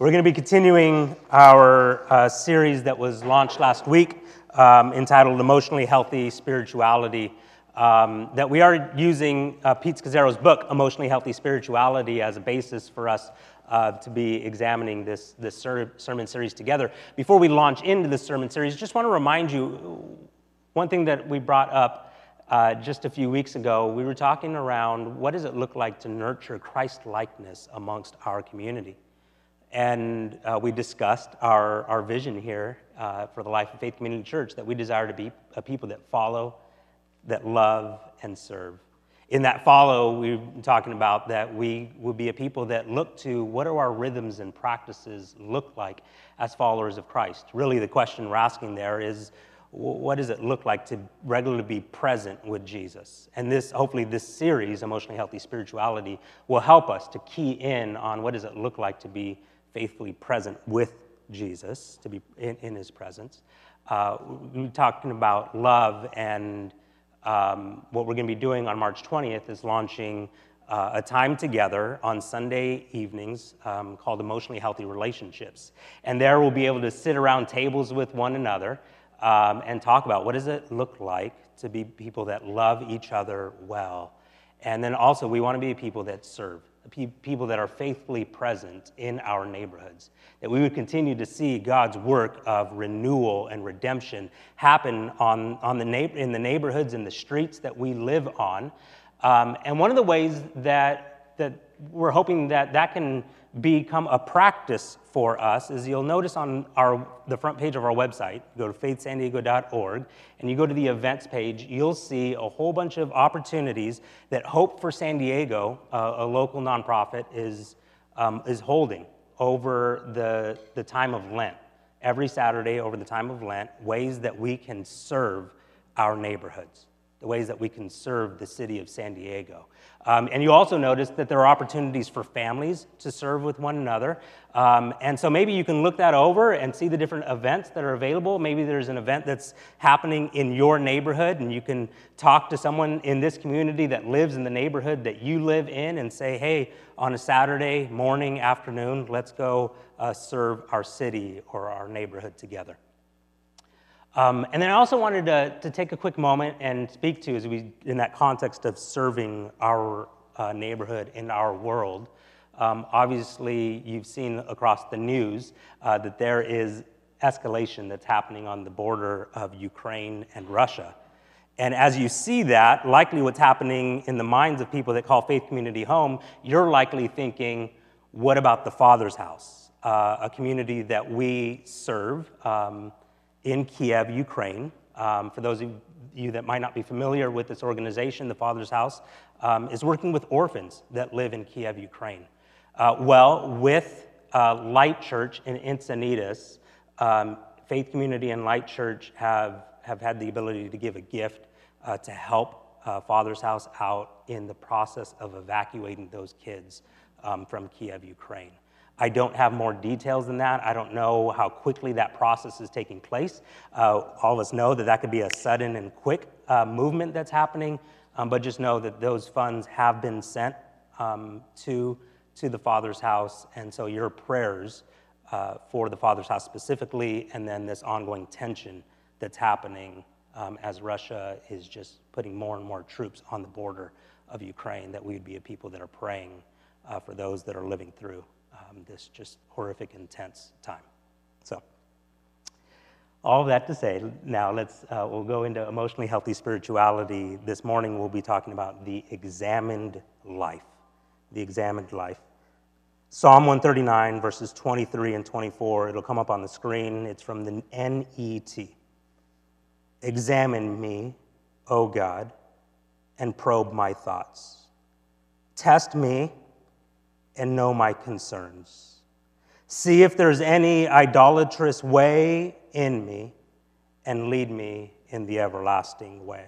We're going to be continuing our uh, series that was launched last week um, entitled Emotionally Healthy Spirituality. Um, that we are using uh, Pete Scazzero's book, Emotionally Healthy Spirituality, as a basis for us uh, to be examining this, this ser- sermon series together. Before we launch into the sermon series, just want to remind you one thing that we brought up uh, just a few weeks ago. We were talking around what does it look like to nurture Christ likeness amongst our community. And uh, we discussed our, our vision here uh, for the Life of Faith Community Church that we desire to be a people that follow, that love, and serve. In that follow, we were talking about that we will be a people that look to what do our rhythms and practices look like as followers of Christ. Really, the question we're asking there is what does it look like to regularly be present with Jesus? And this, hopefully, this series, Emotionally Healthy Spirituality, will help us to key in on what does it look like to be faithfully present with Jesus, to be in, in his presence. Uh, we're talking about love, and um, what we're going to be doing on March 20th is launching uh, a time together on Sunday evenings um, called Emotionally Healthy Relationships. And there we'll be able to sit around tables with one another um, and talk about what does it look like to be people that love each other well. And then also, we want to be people that serve people that are faithfully present in our neighborhoods. That we would continue to see God's work of renewal and redemption happen on, on the in the neighborhoods and the streets that we live on. Um, and one of the ways that, that we're hoping that that can become a practice for us is you'll notice on our, the front page of our website, go to faithsandiego.org, and you go to the events page, you'll see a whole bunch of opportunities that Hope for San Diego, uh, a local nonprofit, is, um, is holding over the, the time of Lent. Every Saturday over the time of Lent, ways that we can serve our neighborhoods the ways that we can serve the city of San Diego. Um, and you also notice that there are opportunities for families to serve with one another. Um, and so maybe you can look that over and see the different events that are available. Maybe there's an event that's happening in your neighborhood, and you can talk to someone in this community that lives in the neighborhood that you live in and say, hey, on a Saturday morning, afternoon, let's go uh, serve our city or our neighborhood together. Um, and then I also wanted to, to take a quick moment and speak to, as we, in that context of serving our uh, neighborhood in our world. Um, obviously, you've seen across the news uh, that there is escalation that's happening on the border of Ukraine and Russia. And as you see that, likely what's happening in the minds of people that call Faith Community home, you're likely thinking, what about the Father's house? Uh, a community that we serve. Um, in Kiev, Ukraine. Um, for those of you that might not be familiar with this organization, the Father's House um, is working with orphans that live in Kiev, Ukraine. Uh, well, with uh, Light Church in Encinitas, um, Faith Community and Light Church have, have had the ability to give a gift uh, to help uh, Father's House out in the process of evacuating those kids um, from Kiev, Ukraine. I don't have more details than that. I don't know how quickly that process is taking place. Uh, all of us know that that could be a sudden and quick uh, movement that's happening, um, but just know that those funds have been sent um, to, to the Father's house. And so your prayers uh, for the Father's house specifically, and then this ongoing tension that's happening um, as Russia is just putting more and more troops on the border of Ukraine, that we would be a people that are praying uh, for those that are living through um, this just horrific, intense time. So, all that to say, now let's uh, we'll go into emotionally healthy spirituality. This morning we'll be talking about the examined life. The examined life. Psalm 139, verses 23 and 24. It'll come up on the screen. It's from the NET. Examine me, O God, and probe my thoughts. Test me and know my concerns. See if there's any idolatrous way in me and lead me in the everlasting way.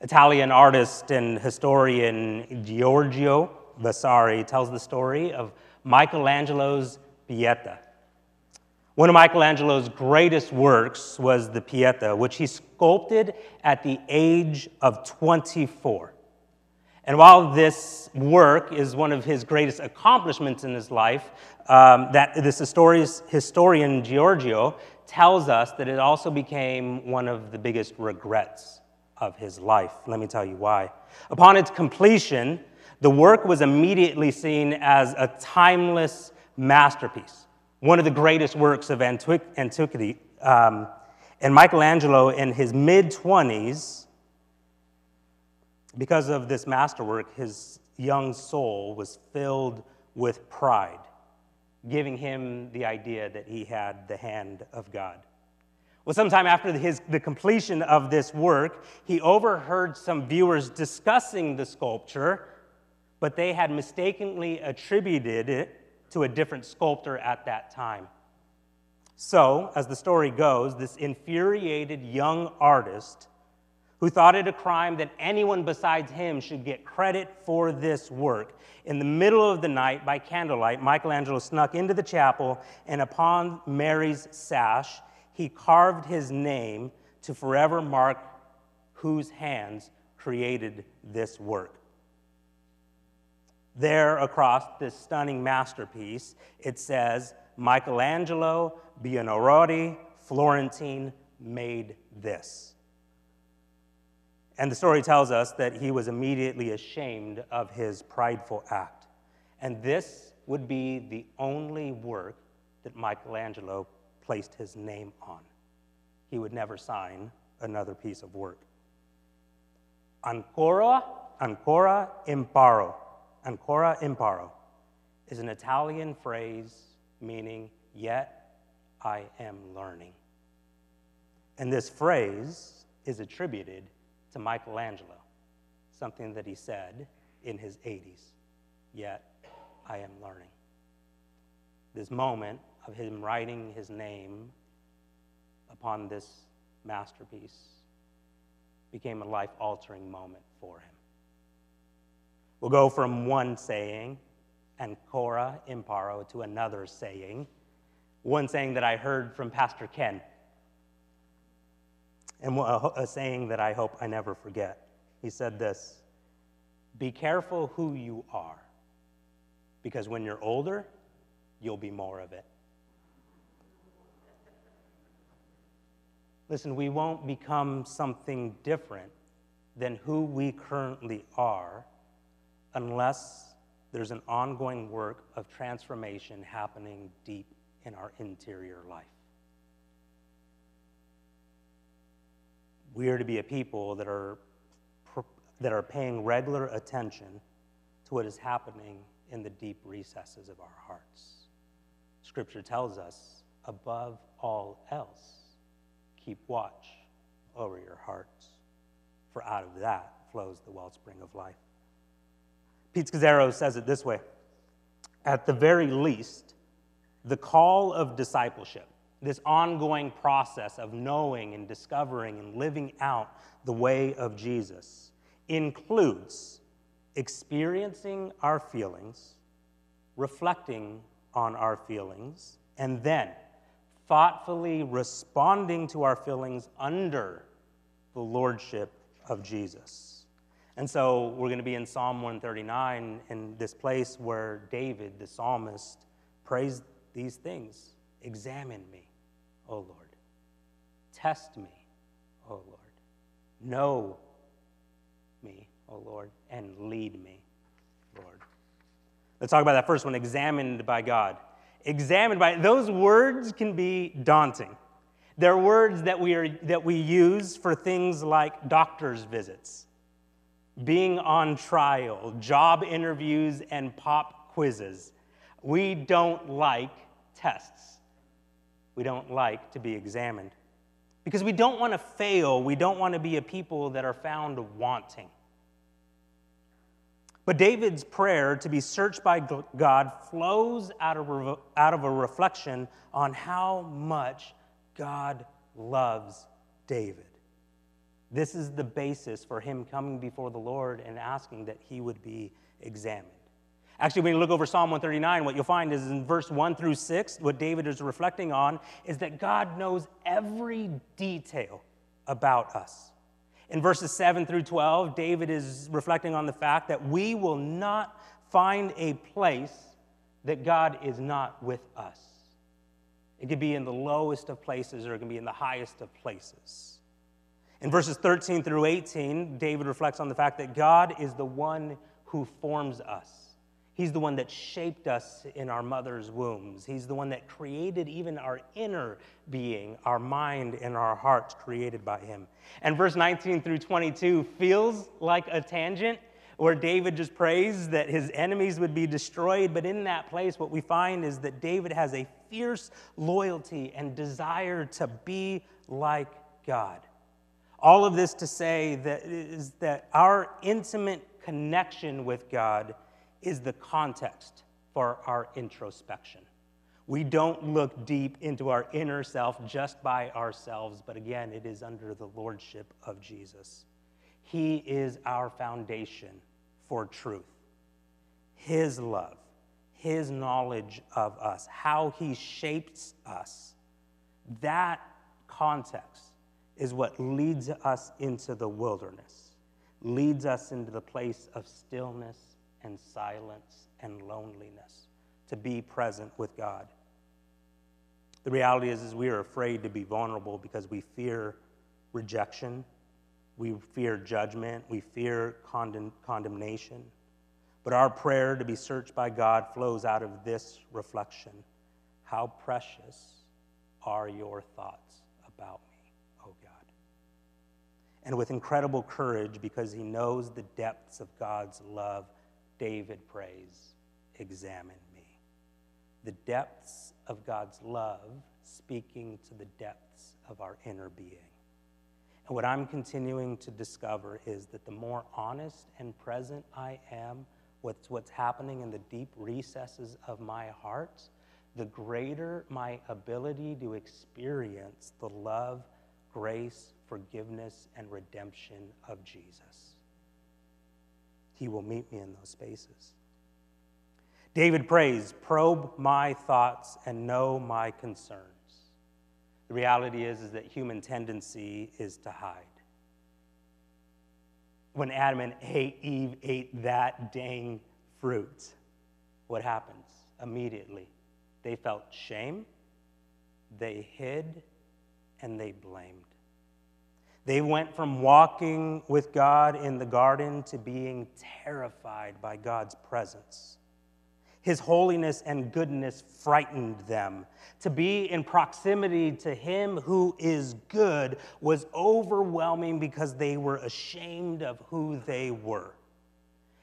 Italian artist and historian Giorgio Vasari tells the story of Michelangelo's Pieta. One of Michelangelo's greatest works was the Pieta, which he sculpted at the age of 24. And while this work is one of his greatest accomplishments in his life, um, that this historian Giorgio tells us that it also became one of the biggest regrets of his life. Let me tell you why. Upon its completion, the work was immediately seen as a timeless masterpiece, one of the greatest works of antiquity. Um, and Michelangelo, in his mid 20s, because of this masterwork, his young soul was filled with pride, giving him the idea that he had the hand of God. Well, sometime after his, the completion of this work, he overheard some viewers discussing the sculpture, but they had mistakenly attributed it to a different sculptor at that time. So, as the story goes, this infuriated young artist who thought it a crime that anyone besides him should get credit for this work. In the middle of the night, by candlelight, Michelangelo snuck into the chapel, and upon Mary's sash, he carved his name to forever mark whose hands created this work. There, across this stunning masterpiece, it says, Michelangelo Buonarroti, Florentine, made this. And the story tells us that he was immediately ashamed of his prideful act. And this would be the only work that Michelangelo placed his name on. He would never sign another piece of work. Ancora, ancora imparo. Ancora imparo is an Italian phrase meaning, yet I am learning. And this phrase is attributed to Michelangelo, something that he said in his 80s. Yet I am learning. This moment of him writing his name upon this masterpiece became a life altering moment for him. We'll go from one saying, ancora imparo, to another saying, one saying that I heard from Pastor Ken and a saying that I hope I never forget. He said this Be careful who you are, because when you're older, you'll be more of it. Listen, we won't become something different than who we currently are unless there's an ongoing work of transformation happening deep in our interior life. We are to be a people that are, that are paying regular attention to what is happening in the deep recesses of our hearts. Scripture tells us, above all else, keep watch over your hearts, for out of that flows the wellspring of life. Pete Scazzero says it this way At the very least, the call of discipleship this ongoing process of knowing and discovering and living out the way of Jesus includes experiencing our feelings, reflecting on our feelings, and then thoughtfully responding to our feelings under the lordship of Jesus. And so we're going to be in Psalm 139 in this place where David, the psalmist, prays these things Examine me, O Lord. Test me, O Lord. Know me, O Lord, and lead me, Lord. Let's talk about that first one examined by God. Examined by those words can be daunting. They're words that we, are, that we use for things like doctor's visits, being on trial, job interviews, and pop quizzes. We don't like tests we don't like to be examined. Because we don't want to fail, we don't want to be a people that are found wanting. But David's prayer to be searched by God flows out of, out of a reflection on how much God loves David. This is the basis for him coming before the Lord and asking that he would be examined. Actually, when you look over Psalm 139, what you'll find is in verse 1 through 6, what David is reflecting on is that God knows every detail about us. In verses 7 through 12, David is reflecting on the fact that we will not find a place that God is not with us. It could be in the lowest of places or it can be in the highest of places. In verses 13 through 18, David reflects on the fact that God is the one who forms us. He's the one that shaped us in our mother's wombs. He's the one that created even our inner being, our mind and our hearts created by Him. And verse 19 through 22 feels like a tangent where David just prays that his enemies would be destroyed. But in that place, what we find is that David has a fierce loyalty and desire to be like God. All of this to say that is that our intimate connection with God is the context for our introspection. We don't look deep into our inner self just by ourselves, but again, it is under the lordship of Jesus. He is our foundation for truth. His love, His knowledge of us, how He shapes us, that context is what leads us into the wilderness, leads us into the place of stillness and silence and loneliness, to be present with God. The reality is, is we are afraid to be vulnerable because we fear rejection, we fear judgment, we fear condemn, condemnation. But our prayer to be searched by God flows out of this reflection How precious are your thoughts about me, O God? And with incredible courage, because he knows the depths of God's love David prays, Examine me. The depths of God's love speaking to the depths of our inner being. And what I'm continuing to discover is that the more honest and present I am with what's happening in the deep recesses of my heart, the greater my ability to experience the love, grace, forgiveness, and redemption of Jesus. He will meet me in those spaces. David prays, probe my thoughts and know my concerns. The reality is, is that human tendency is to hide. When Adam and Eve ate that dang fruit, what happens? Immediately, they felt shame, they hid, and they blamed. They went from walking with God in the garden to being terrified by God's presence. His holiness and goodness frightened them. To be in proximity to Him who is good was overwhelming because they were ashamed of who they were.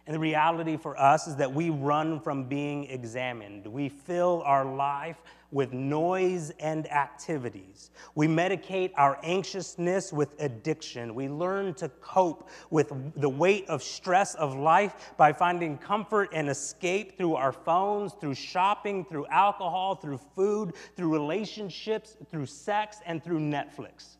And the reality for us is that we run from being examined. We fill our life with noise and activities. We medicate our anxiousness with addiction. We learn to cope with the weight of stress of life by finding comfort and escape through our phones, through shopping, through alcohol, through food, through relationships, through sex, and through Netflix.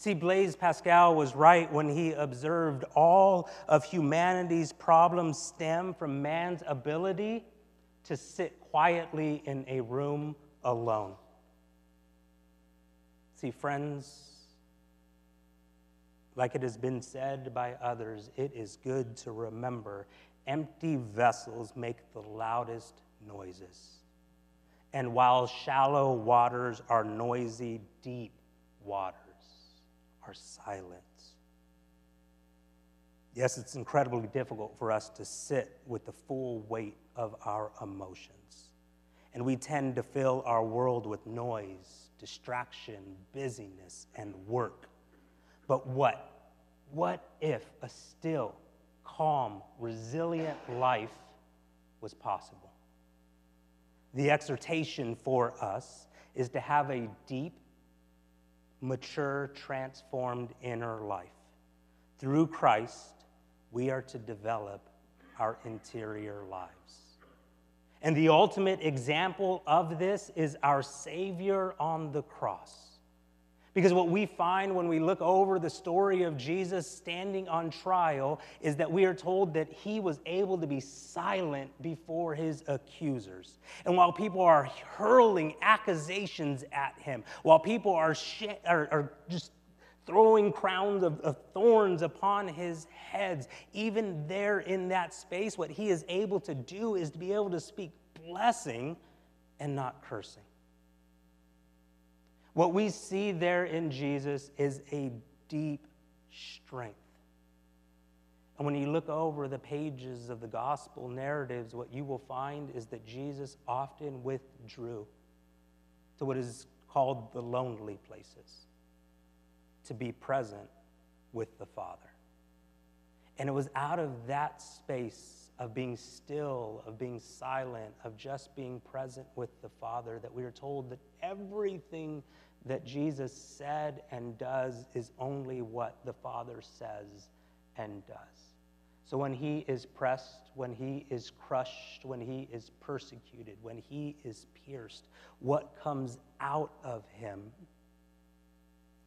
See, Blaise Pascal was right when he observed all of humanity's problems stem from man's ability to sit quietly in a room alone. See, friends, like it has been said by others, it is good to remember empty vessels make the loudest noises. And while shallow waters are noisy, deep waters are silent. Yes, it's incredibly difficult for us to sit with the full weight of our emotions. And we tend to fill our world with noise, distraction, busyness, and work. But what? What if a still, calm, resilient life was possible? The exhortation for us is to have a deep, mature, transformed inner life. Through Christ, we are to develop our interior lives. And the ultimate example of this is our Savior on the cross. Because what we find when we look over the story of Jesus standing on trial is that we are told that he was able to be silent before his accusers. And while people are hurling accusations at him, while people are, sh- are, are just throwing crowns of, of, thorns upon his heads. Even there in that space, what he is able to do is to be able to speak blessing and not cursing. What we see there in Jesus is a deep strength. And when you look over the pages of the gospel narratives, what you will find is that Jesus often withdrew to what is called the lonely places to be present with the Father. And it was out of that space of being still, of being silent, of just being present with the Father that we are told that everything that Jesus said and does is only what the Father says and does. So when he is pressed, when he is crushed, when he is persecuted, when he is pierced, what comes out of him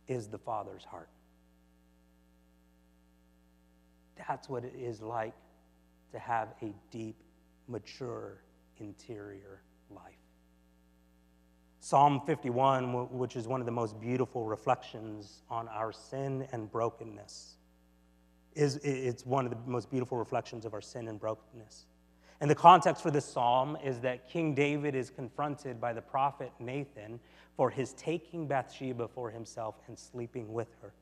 is the Father's heart. That's what it is like to have a deep, mature, interior life. Psalm 51, which is one of the most beautiful reflections on our sin and brokenness is it's one of the most beautiful reflections of our sin and brokenness. And the context for this psalm is that King David is confronted by the prophet Nathan for his taking Bathsheba for himself and sleeping with her.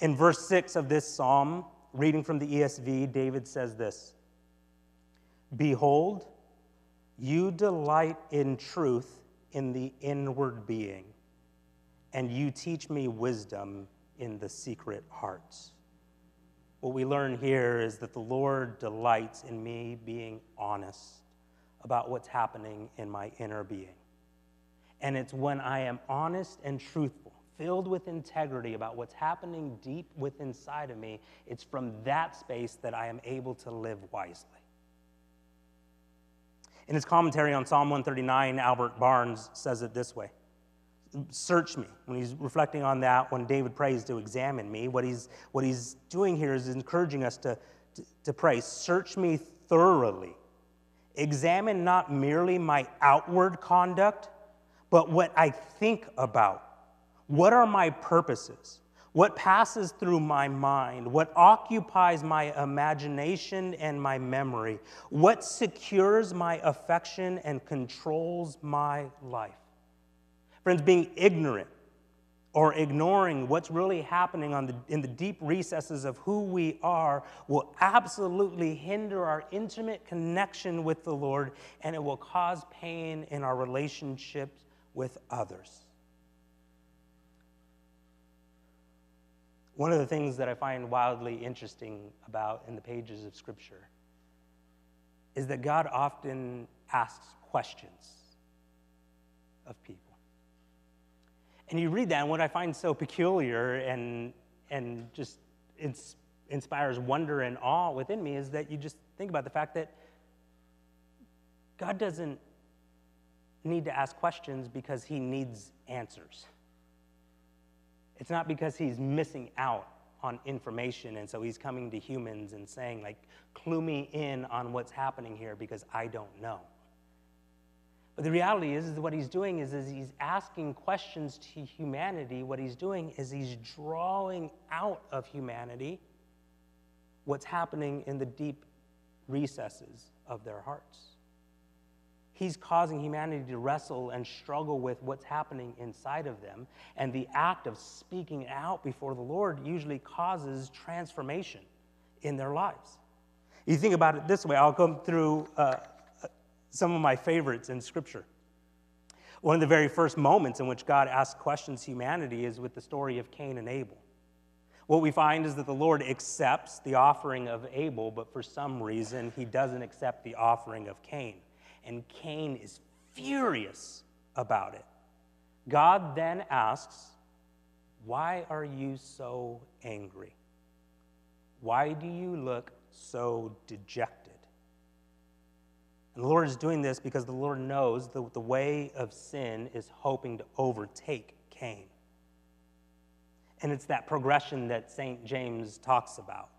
In verse 6 of this psalm, reading from the ESV, David says this Behold, you delight in truth in the inward being, and you teach me wisdom in the secret hearts. What we learn here is that the Lord delights in me being honest about what's happening in my inner being. And it's when I am honest and truthful, filled with integrity about what's happening deep within inside of me, it's from that space that I am able to live wisely. In his commentary on Psalm 139, Albert Barnes says it this way search me. When he's reflecting on that, when David prays to examine me, what he's, what he's doing here is encouraging us to, to, to pray, search me thoroughly. Examine not merely my outward conduct, but what I think about. What are my purposes? What passes through my mind? What occupies my imagination and my memory? What secures my affection and controls my life? Friends, being ignorant or ignoring what's really happening the, in the deep recesses of who we are will absolutely hinder our intimate connection with the Lord and it will cause pain in our relationships with others. One of the things that I find wildly interesting about in the pages of Scripture is that God often asks questions of people. And you read that, and what I find so peculiar and, and just ins- inspires wonder and awe within me is that you just think about the fact that God doesn't need to ask questions because he needs answers. It's not because he's missing out on information and so he's coming to humans and saying like clue me in on what's happening here because I don't know. But the reality is, is what he's doing is, is he's asking questions to humanity. What he's doing is he's drawing out of humanity what's happening in the deep recesses of their hearts. He's causing humanity to wrestle and struggle with what's happening inside of them. And the act of speaking out before the Lord usually causes transformation in their lives. You think about it this way I'll come through uh, some of my favorites in Scripture. One of the very first moments in which God asks questions humanity is with the story of Cain and Abel. What we find is that the Lord accepts the offering of Abel, but for some reason, he doesn't accept the offering of Cain. And Cain is furious about it. God then asks, Why are you so angry? Why do you look so dejected? And the Lord is doing this because the Lord knows that the way of sin is hoping to overtake Cain. And it's that progression that St. James talks about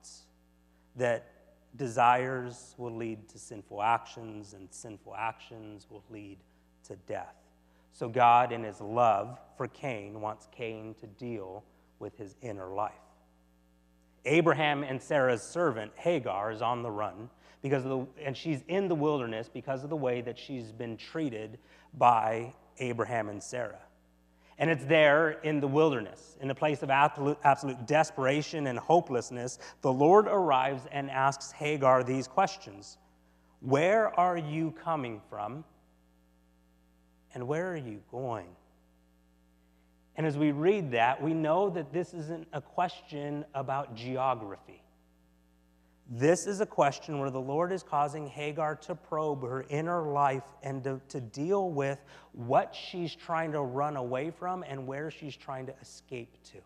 that desires will lead to sinful actions, and sinful actions will lead to death. So, God, in his love for Cain, wants Cain to deal with his inner life. Abraham and Sarah's servant, Hagar, is on the run because of the, and she's in the wilderness because of the way that she's been treated by Abraham and Sarah. And it's there in the wilderness, in a place of absolute, desperation and hopelessness, the Lord arrives and asks Hagar these questions Where are you coming from? And where are you going? And as we read that, we know that this isn't a question about geography. This is a question where the Lord is causing Hagar to probe her inner life and to, to, deal with what she's trying to run away from and where she's trying to escape to.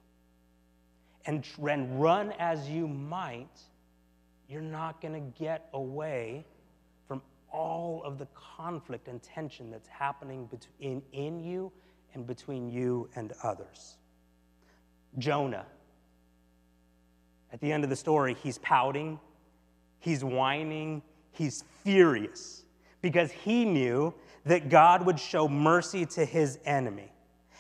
And, and run as you might, you're not going to get away from all of the conflict and tension that's happening between, in you and between you and others. Jonah. At the end of the story, he's pouting, he's whining, he's furious because he knew that God would show mercy to his enemy.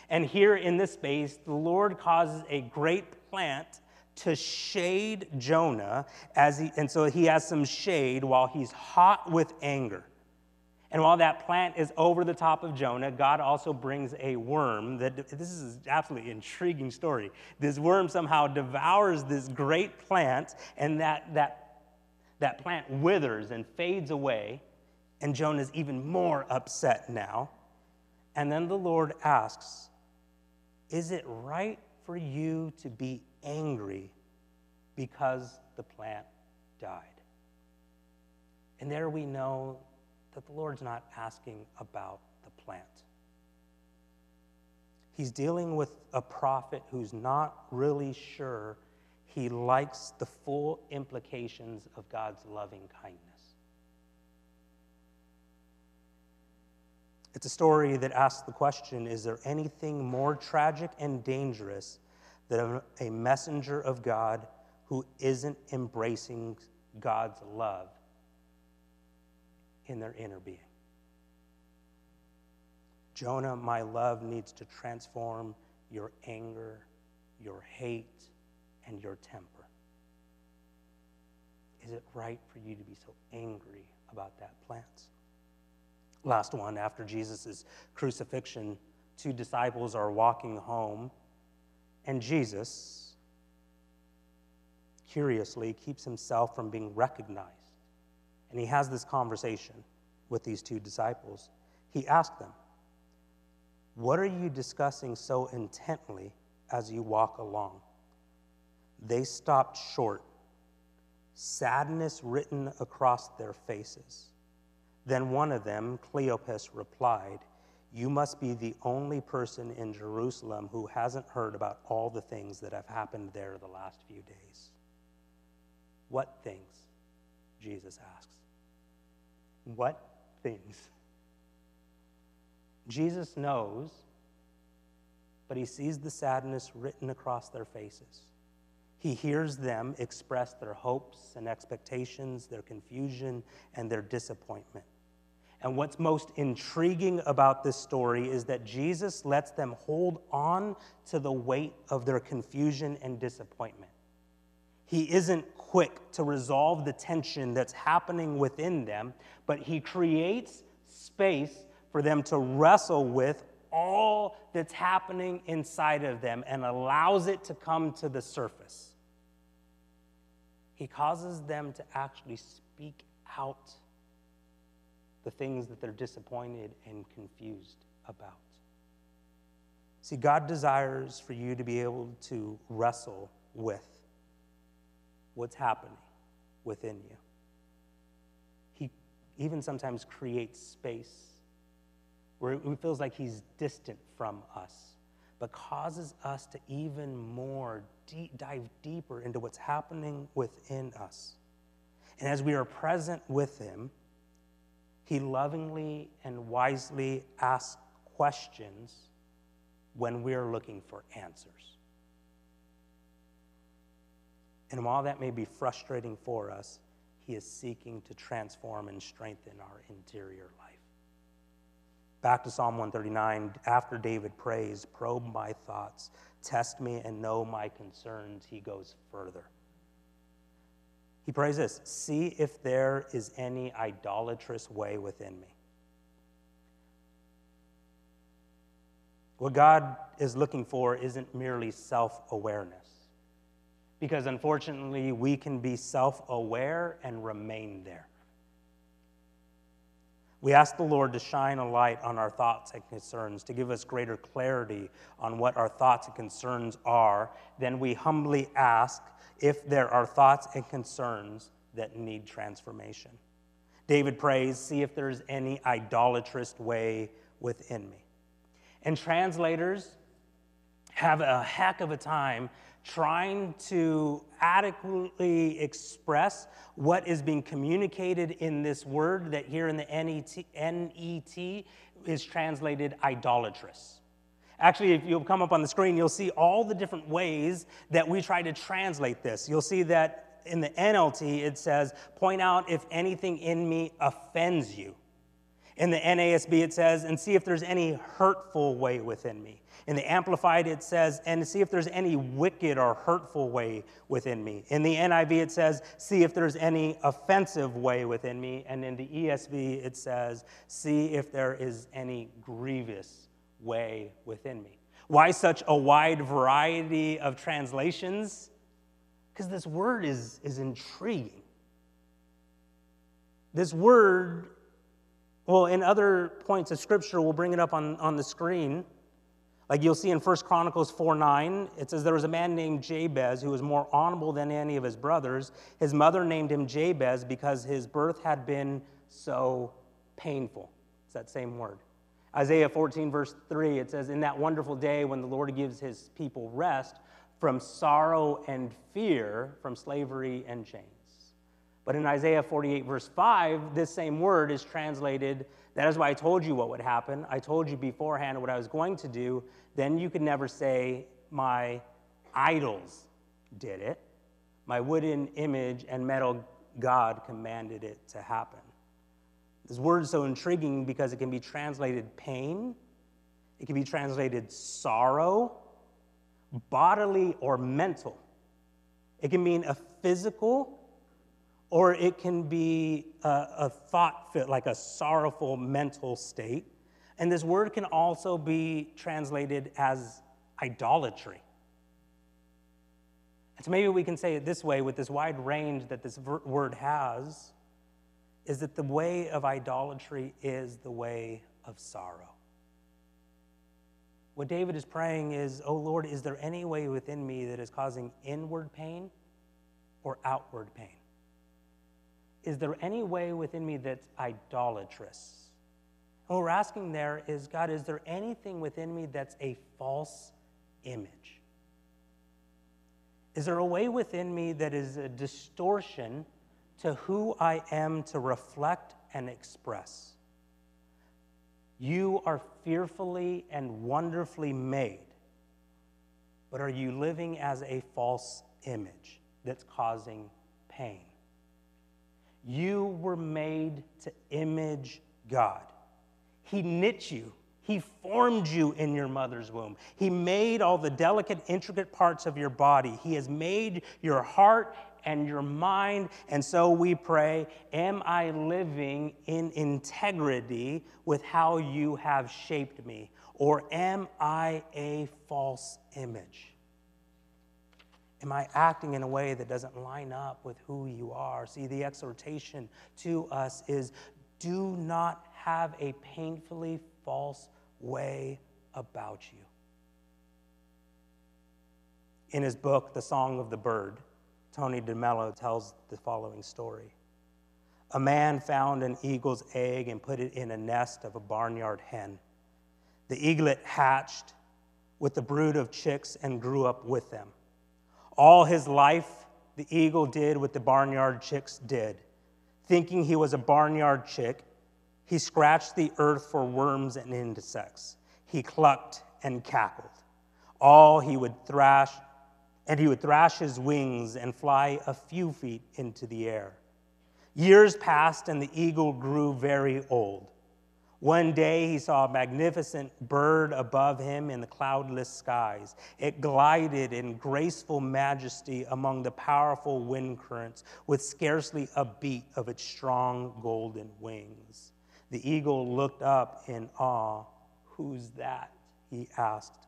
And here in this space, the Lord causes a great plant to shade Jonah as he, and so he has some shade while he's hot with anger. And while that plant is over the top of Jonah, God also brings a worm that this is an absolutely intriguing story. This worm somehow devours this great plant, and that, that, that plant withers and fades away, and Jonah is even more upset now. And then the Lord asks, Is it right for you to be angry because the plant died? And there we know that the Lord's not asking about the plant. He's dealing with a prophet who's not really sure he likes the full implications of God's loving kindness. It's a story that asks the question Is there anything more tragic and dangerous than a messenger of God who isn't embracing God's love in their inner being. Jonah, my love needs to transform your anger, your hate, and your temper. Is it right for you to be so angry about that plant? Last one, after Jesus' crucifixion, two disciples are walking home, and Jesus, curiously, keeps himself from being recognized and he has this conversation with these two disciples. He asked them, What are you discussing so intently as you walk along? They stopped short, sadness written across their faces. Then one of them, Cleopas, replied, You must be the only person in Jerusalem who hasn't heard about all the things that have happened there the last few days. What things? Jesus asks. What things? Jesus knows, but he sees the sadness written across their faces. He hears them express their hopes and expectations, their confusion, and their disappointment. And what's most intriguing about this story is that Jesus lets them hold on to the weight of their confusion and disappointment. He isn't quick to resolve the tension that's happening within them, but he creates space for them to wrestle with all that's happening inside of them and allows it to come to the surface. He causes them to actually speak out the things that they're disappointed and confused about. See, God desires for you to be able to wrestle with what's happening within you. He even sometimes creates space where it feels like he's distant from us, but causes us to even more deep, dive deeper into what's happening within us. And as we are present with him, he lovingly and wisely asks questions when we're looking for answers. And while that may be frustrating for us, He is seeking to transform and strengthen our interior life. Back to Psalm 139. After David prays, probe my thoughts, test me, and know my concerns, he goes further. He prays this See if there is any idolatrous way within me. What God is looking for isn't merely self awareness, because unfortunately, we can be self aware and remain there. We ask the Lord to shine a light on our thoughts and concerns, to give us greater clarity on what our thoughts and concerns are. Then we humbly ask if there are thoughts and concerns that need transformation. David prays, See if there's any idolatrous way within me. And translators have a heck of a time trying to adequately express what is being communicated in this word that here in the NET, NET is translated idolatrous. Actually, if you'll come up on the screen, you'll see all the different ways that we try to translate this. You'll see that in the NLT, it says, point out if anything in me offends you. In the NASB, it says, and see if there's any hurtful way within me. In the Amplified, it says, and see if there's any wicked or hurtful way within me. In the NIV, it says, see if there's any offensive way within me. And in the ESV, it says, see if there is any grievous way within me. Why such a wide variety of translations? Because this word is, is intriguing. This word well, in other points of scripture, we'll bring it up on, on the screen. Like you'll see in 1 Chronicles 4 9, it says, There was a man named Jabez who was more honorable than any of his brothers. His mother named him Jabez because his birth had been so painful. It's that same word. Isaiah 14, verse 3, it says, In that wonderful day when the Lord gives his people rest from sorrow and fear, from slavery and chains. But in Isaiah 48, verse 5, this same word is translated, That is why I told you what would happen. I told you beforehand what I was going to do. Then you could never say, My idols did it. My wooden image and metal God commanded it to happen. This word is so intriguing because it can be translated pain, it can be translated sorrow, bodily or mental. It can mean a physical or it can be a, a thought fit, like a sorrowful mental state. And this word can also be translated as idolatry. And so maybe we can say it this way with this wide range that this word has is that the way of idolatry is the way of sorrow. What David is praying is, Oh Lord, is there any way within me that is causing inward pain or outward pain? Is there any way within me that's idolatrous? And what we're asking there is God, is there anything within me that's a false image? Is there a way within me that is a distortion to who I am to reflect and express? You are fearfully and wonderfully made, but are you living as a false image that's causing pain? You were made to image God. He knit you, He formed you in your mother's womb. He made all the delicate, intricate parts of your body. He has made your heart and your mind. And so we pray Am I living in integrity with how you have shaped me? Or am I a false image? Am I acting in a way that doesn't line up with who you are? See, the exhortation to us is do not have a painfully false way about you. In his book, The Song of the Bird, Tony DeMello tells the following story. A man found an eagle's egg and put it in a nest of a barnyard hen. The eaglet hatched with the brood of chicks and grew up with them. All his life, the eagle did what the barnyard chicks did. Thinking he was a barnyard chick, he scratched the earth for worms and insects. He clucked and cackled. All he would thrash, and he would thrash his wings and fly a few feet into the air. Years passed, and the eagle grew very old. One day he saw a magnificent bird above him in the cloudless skies. It glided in graceful majesty among the powerful wind currents with scarcely a beat of its strong golden wings. The eagle looked up in awe. Who's that? he asked.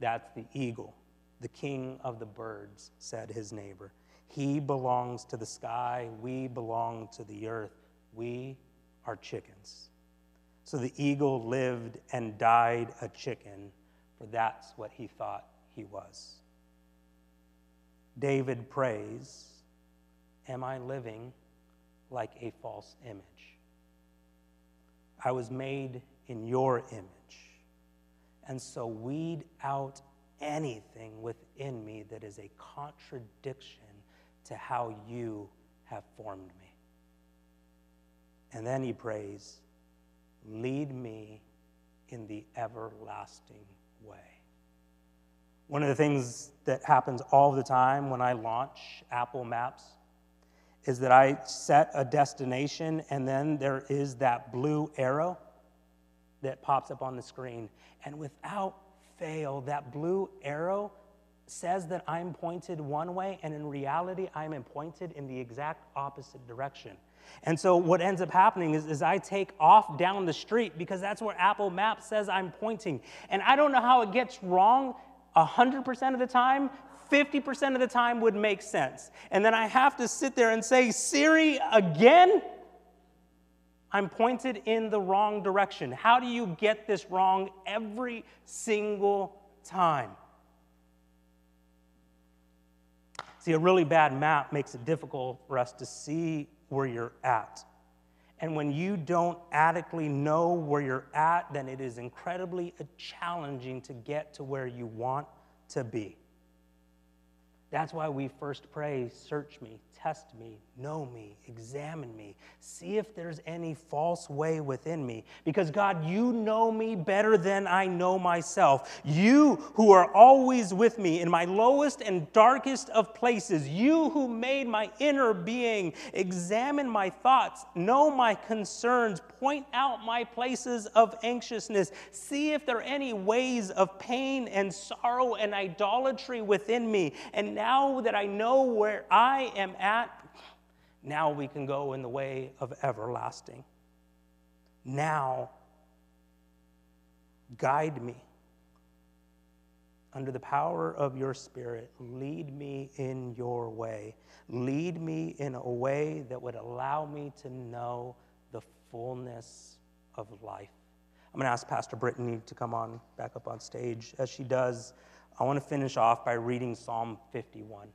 That's the eagle, the king of the birds, said his neighbor. He belongs to the sky, we belong to the earth. We are chickens. So the eagle lived and died a chicken, for that's what he thought he was. David prays, Am I living like a false image? I was made in your image. And so weed out anything within me that is a contradiction to how you have formed me. And then he prays, Lead me in the everlasting way. One of the things that happens all the time when I launch Apple Maps is that I set a destination and then there is that blue arrow that pops up on the screen. And without fail, that blue arrow says that I'm pointed one way, and in reality, I'm pointed in the exact opposite direction. And so what ends up happening is, is I take off down the street because that's where Apple Maps says I'm pointing. And I don't know how it gets wrong 100% of the time. 50% of the time would make sense. And then I have to sit there and say, Siri, again? I'm pointed in the wrong direction. How do you get this wrong every single time? See, a really bad map makes it difficult for us to see where you're at. And when you don't adequately know where you're at, then it is incredibly challenging to get to where you want to be. That's why we first pray, Search me, test me, know me, examine me, see if there's any false way within me. Because God, you know me better than I know myself. You who are always with me in my lowest and darkest of places, you who made my inner being, examine my thoughts, know my concerns, point out my places of anxiousness, see if there are any ways of pain and sorrow and idolatry within me. And now that I know where I am at, now we can go in the way of everlasting. Now, guide me. Under the power of your Spirit, lead me in your way. Lead me in a way that would allow me to know the fullness of life. I'm going to ask Pastor Brittany to come on back up on stage. As she does, I want to finish off by reading Psalm 51.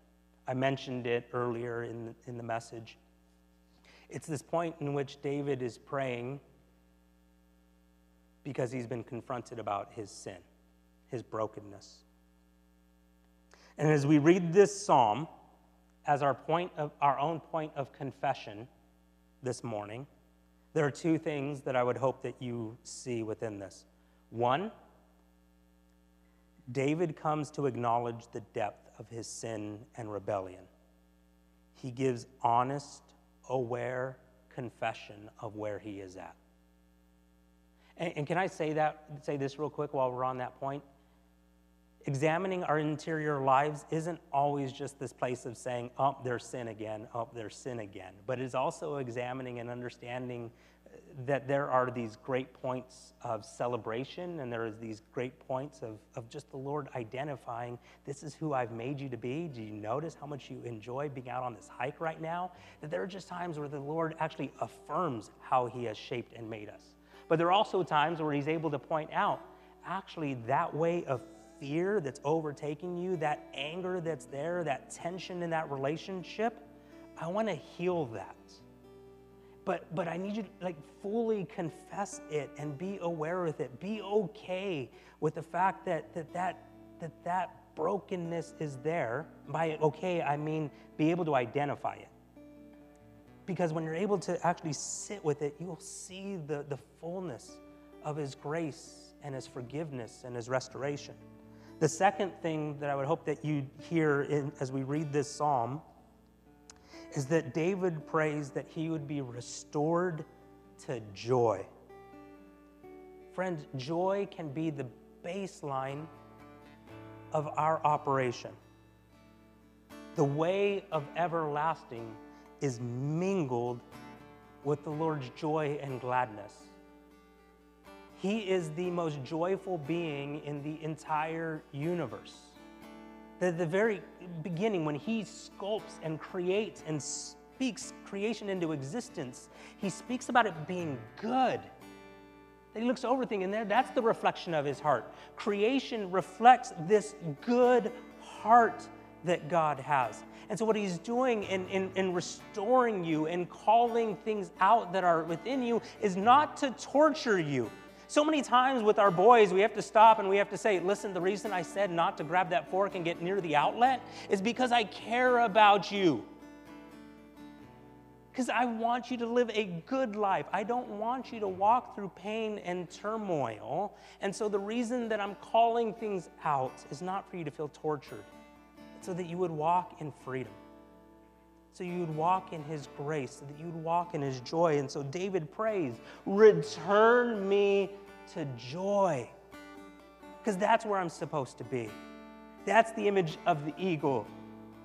I mentioned it earlier in the, in the message. It's this point in which David is praying because he's been confronted about his sin, his brokenness. And as we read this psalm as our point of our own point of confession this morning, there are two things that I would hope that you see within this. One, David comes to acknowledge the depth of his sin and rebellion. He gives honest, aware confession of where he is at. And, and, can I say that, say this real quick while we're on that point? Examining our interior lives isn't always just this place of saying, oh, there's sin again, oh, there's sin again, but it's also examining and understanding that there are these great points of celebration and there is these great points of, of just the Lord identifying this is who I've made you to be. Do you notice how much you enjoy being out on this hike right now? That there are just times where the Lord actually affirms how He has shaped and made us. But there are also times where He's able to point out actually that way of fear that's overtaking you, that anger that's there, that tension in that relationship, I want to heal that but but i need you to like fully confess it and be aware with it. Be okay with the fact that that that that, that brokenness is there. By okay i mean be able to identify it. Because when you're able to actually sit with it you'll see the, the fullness of his grace and his forgiveness and his restoration. The second thing that i would hope that you hear in, as we read this psalm is that David prays that he would be restored to joy. Friend, joy can be the baseline of our operation. The way of everlasting is mingled with the Lord's joy and gladness. He is the most joyful being in the entire universe. The, the very beginning, when He sculpts and creates and speaks creation into existence, He speaks about it being good. That He looks over things, and there, that's the reflection of His heart. Creation reflects this good heart that God has. And so, what He's doing in, in, in, restoring you and calling things out that are within you is not to torture you, so many times with our boys, we have to stop and we have to say, listen, the reason I said not to grab that fork and get near the outlet is because I care about you. Because I want you to live a good life. I don't want you to walk through pain and turmoil. And so the reason that I'm calling things out is not for you to feel tortured, so that you would walk in freedom so you would walk in his grace, so that you would walk in his joy. And so David prays, Return me to joy. Because that's where I'm supposed to be. That's the image of the eagle.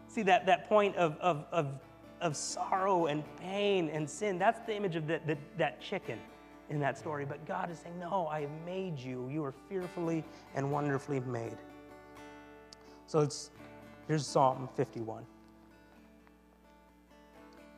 See that, that point of, of, of, of sorrow and pain and sin, that's the image of the, the, that chicken in that story. But God is saying, No, I have made you. You are fearfully and wonderfully made. So it's, here's Psalm 51.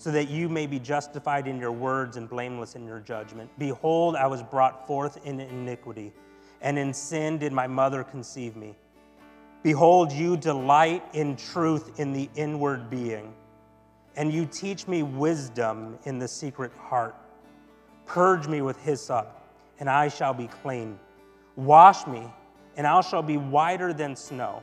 so that you may be justified in your words and blameless in your judgment. Behold, I was brought forth in iniquity, and in sin did my mother conceive me. Behold, you delight in truth in the inward being, and you teach me wisdom in the secret heart. Purge me with hyssop, and I shall be clean. Wash me, and I shall be whiter than snow.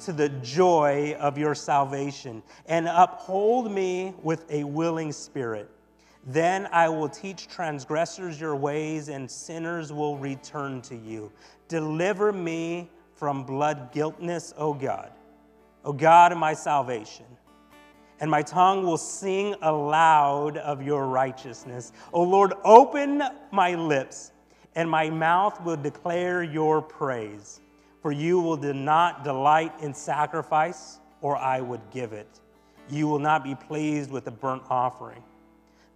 to the joy of your salvation and uphold me with a willing spirit. Then I will teach transgressors your ways, and sinners will return to you. Deliver me from blood guiltness, O God, O God of my salvation. And my tongue will sing aloud of your righteousness. O Lord, open my lips, and my mouth will declare your praise. For you will not delight in sacrifice, or I would give it. You will not be pleased with a burnt offering.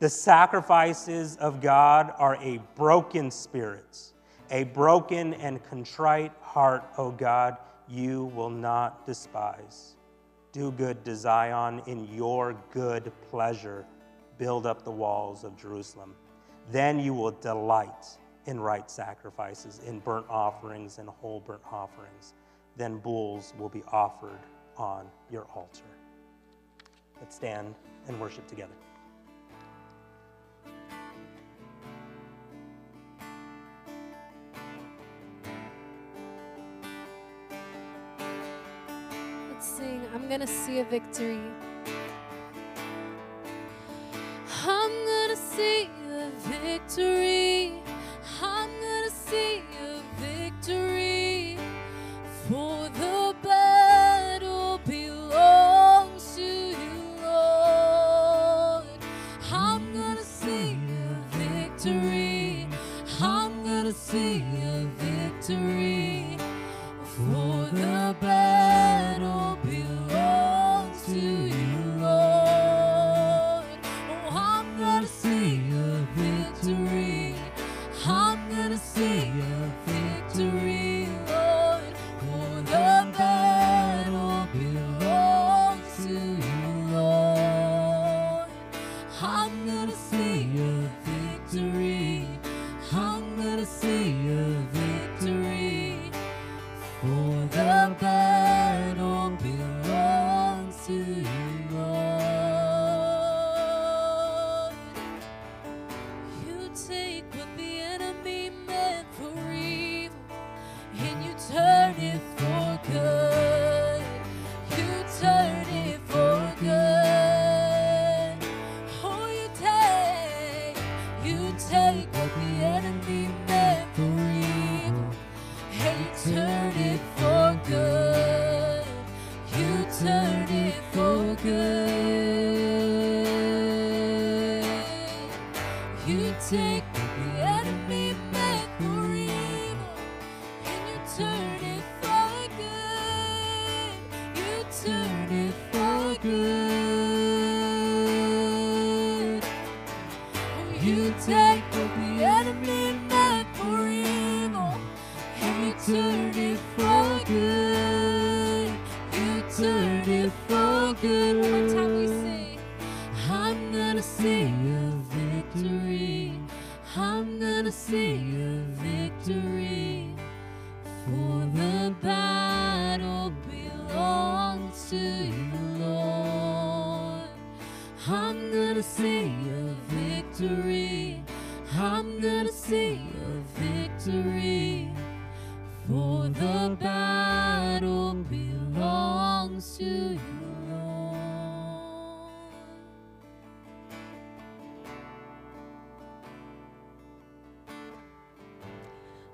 The sacrifices of God are a broken spirit, a broken and contrite heart, O God, you will not despise. Do good to Zion in your good pleasure. Build up the walls of Jerusalem. Then you will delight in right sacrifices, in burnt offerings and whole burnt offerings. Then bulls will be offered on your altar. Let's stand and worship together. Let's sing, I'm gonna see a victory. I'm gonna see a victory.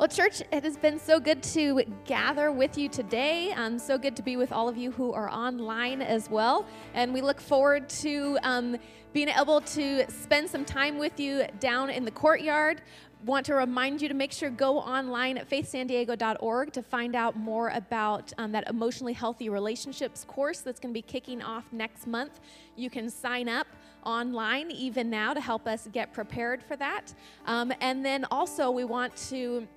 Well, church, it has been so good to gather with you today. Um, so good to be with all of you who are online as well. And we look forward to um, being able to spend some time with you down in the courtyard. Want to remind you to make sure go online at faithsandiego.org to find out more about um, that emotionally healthy relationships course that's going to be kicking off next month. You can sign up online even now to help us get prepared for that. Um, and then also, we want to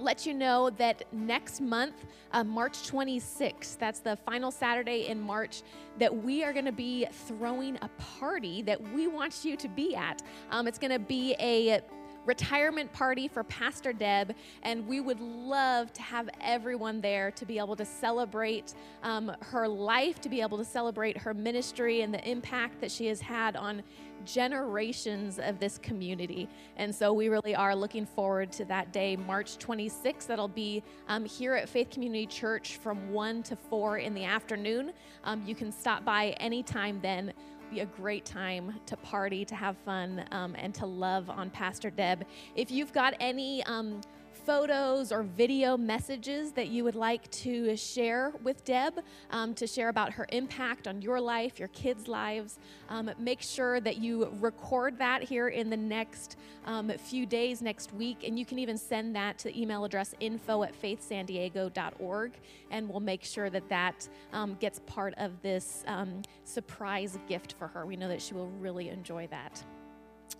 let you know that next month, uh, March 26th, that's the final Saturday in March, that we are going to be throwing a party that we want you to be at. Um, it's going to be a retirement party for Pastor Deb, and we would love to have everyone there to be able to celebrate um, her life, to be able to celebrate her ministry and the impact that she has had on generations of this community. And so we really are looking forward to that day, March 26th. That'll be um, here at Faith Community Church from 1 to 4 in the afternoon. Um, you can stop by anytime then be a great time to party, to have fun, um, and to love on Pastor Deb. If you've got any um, photos or video messages that you would like to share with Deb, um, to share about her impact on your life, your kids' lives, um, make sure that you record that here in the next um, few days, next week, and you can even send that to the email address info at faithsandiego.org, and we'll make sure that that um, gets part of this um, surprise gift for her. We know that she will really enjoy that.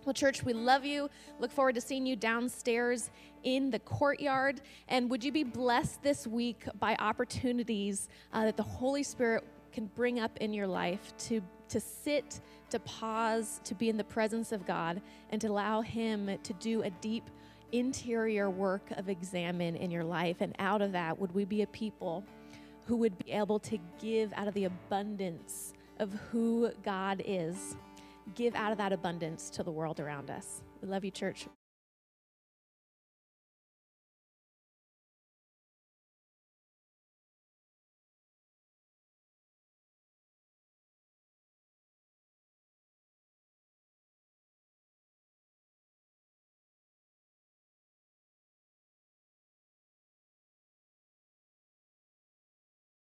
Well, church, we love you. Look forward to seeing you downstairs in the courtyard. And would you be blessed this week by opportunities uh, that the Holy Spirit can bring up in your life to, to sit, to pause, to be in the presence of God, and to allow Him to do a deep interior work of examine in your life. And out of that, would we be a people who would be able to give out of the abundance of who God is? Give out of that abundance to the world around us. We love you, church.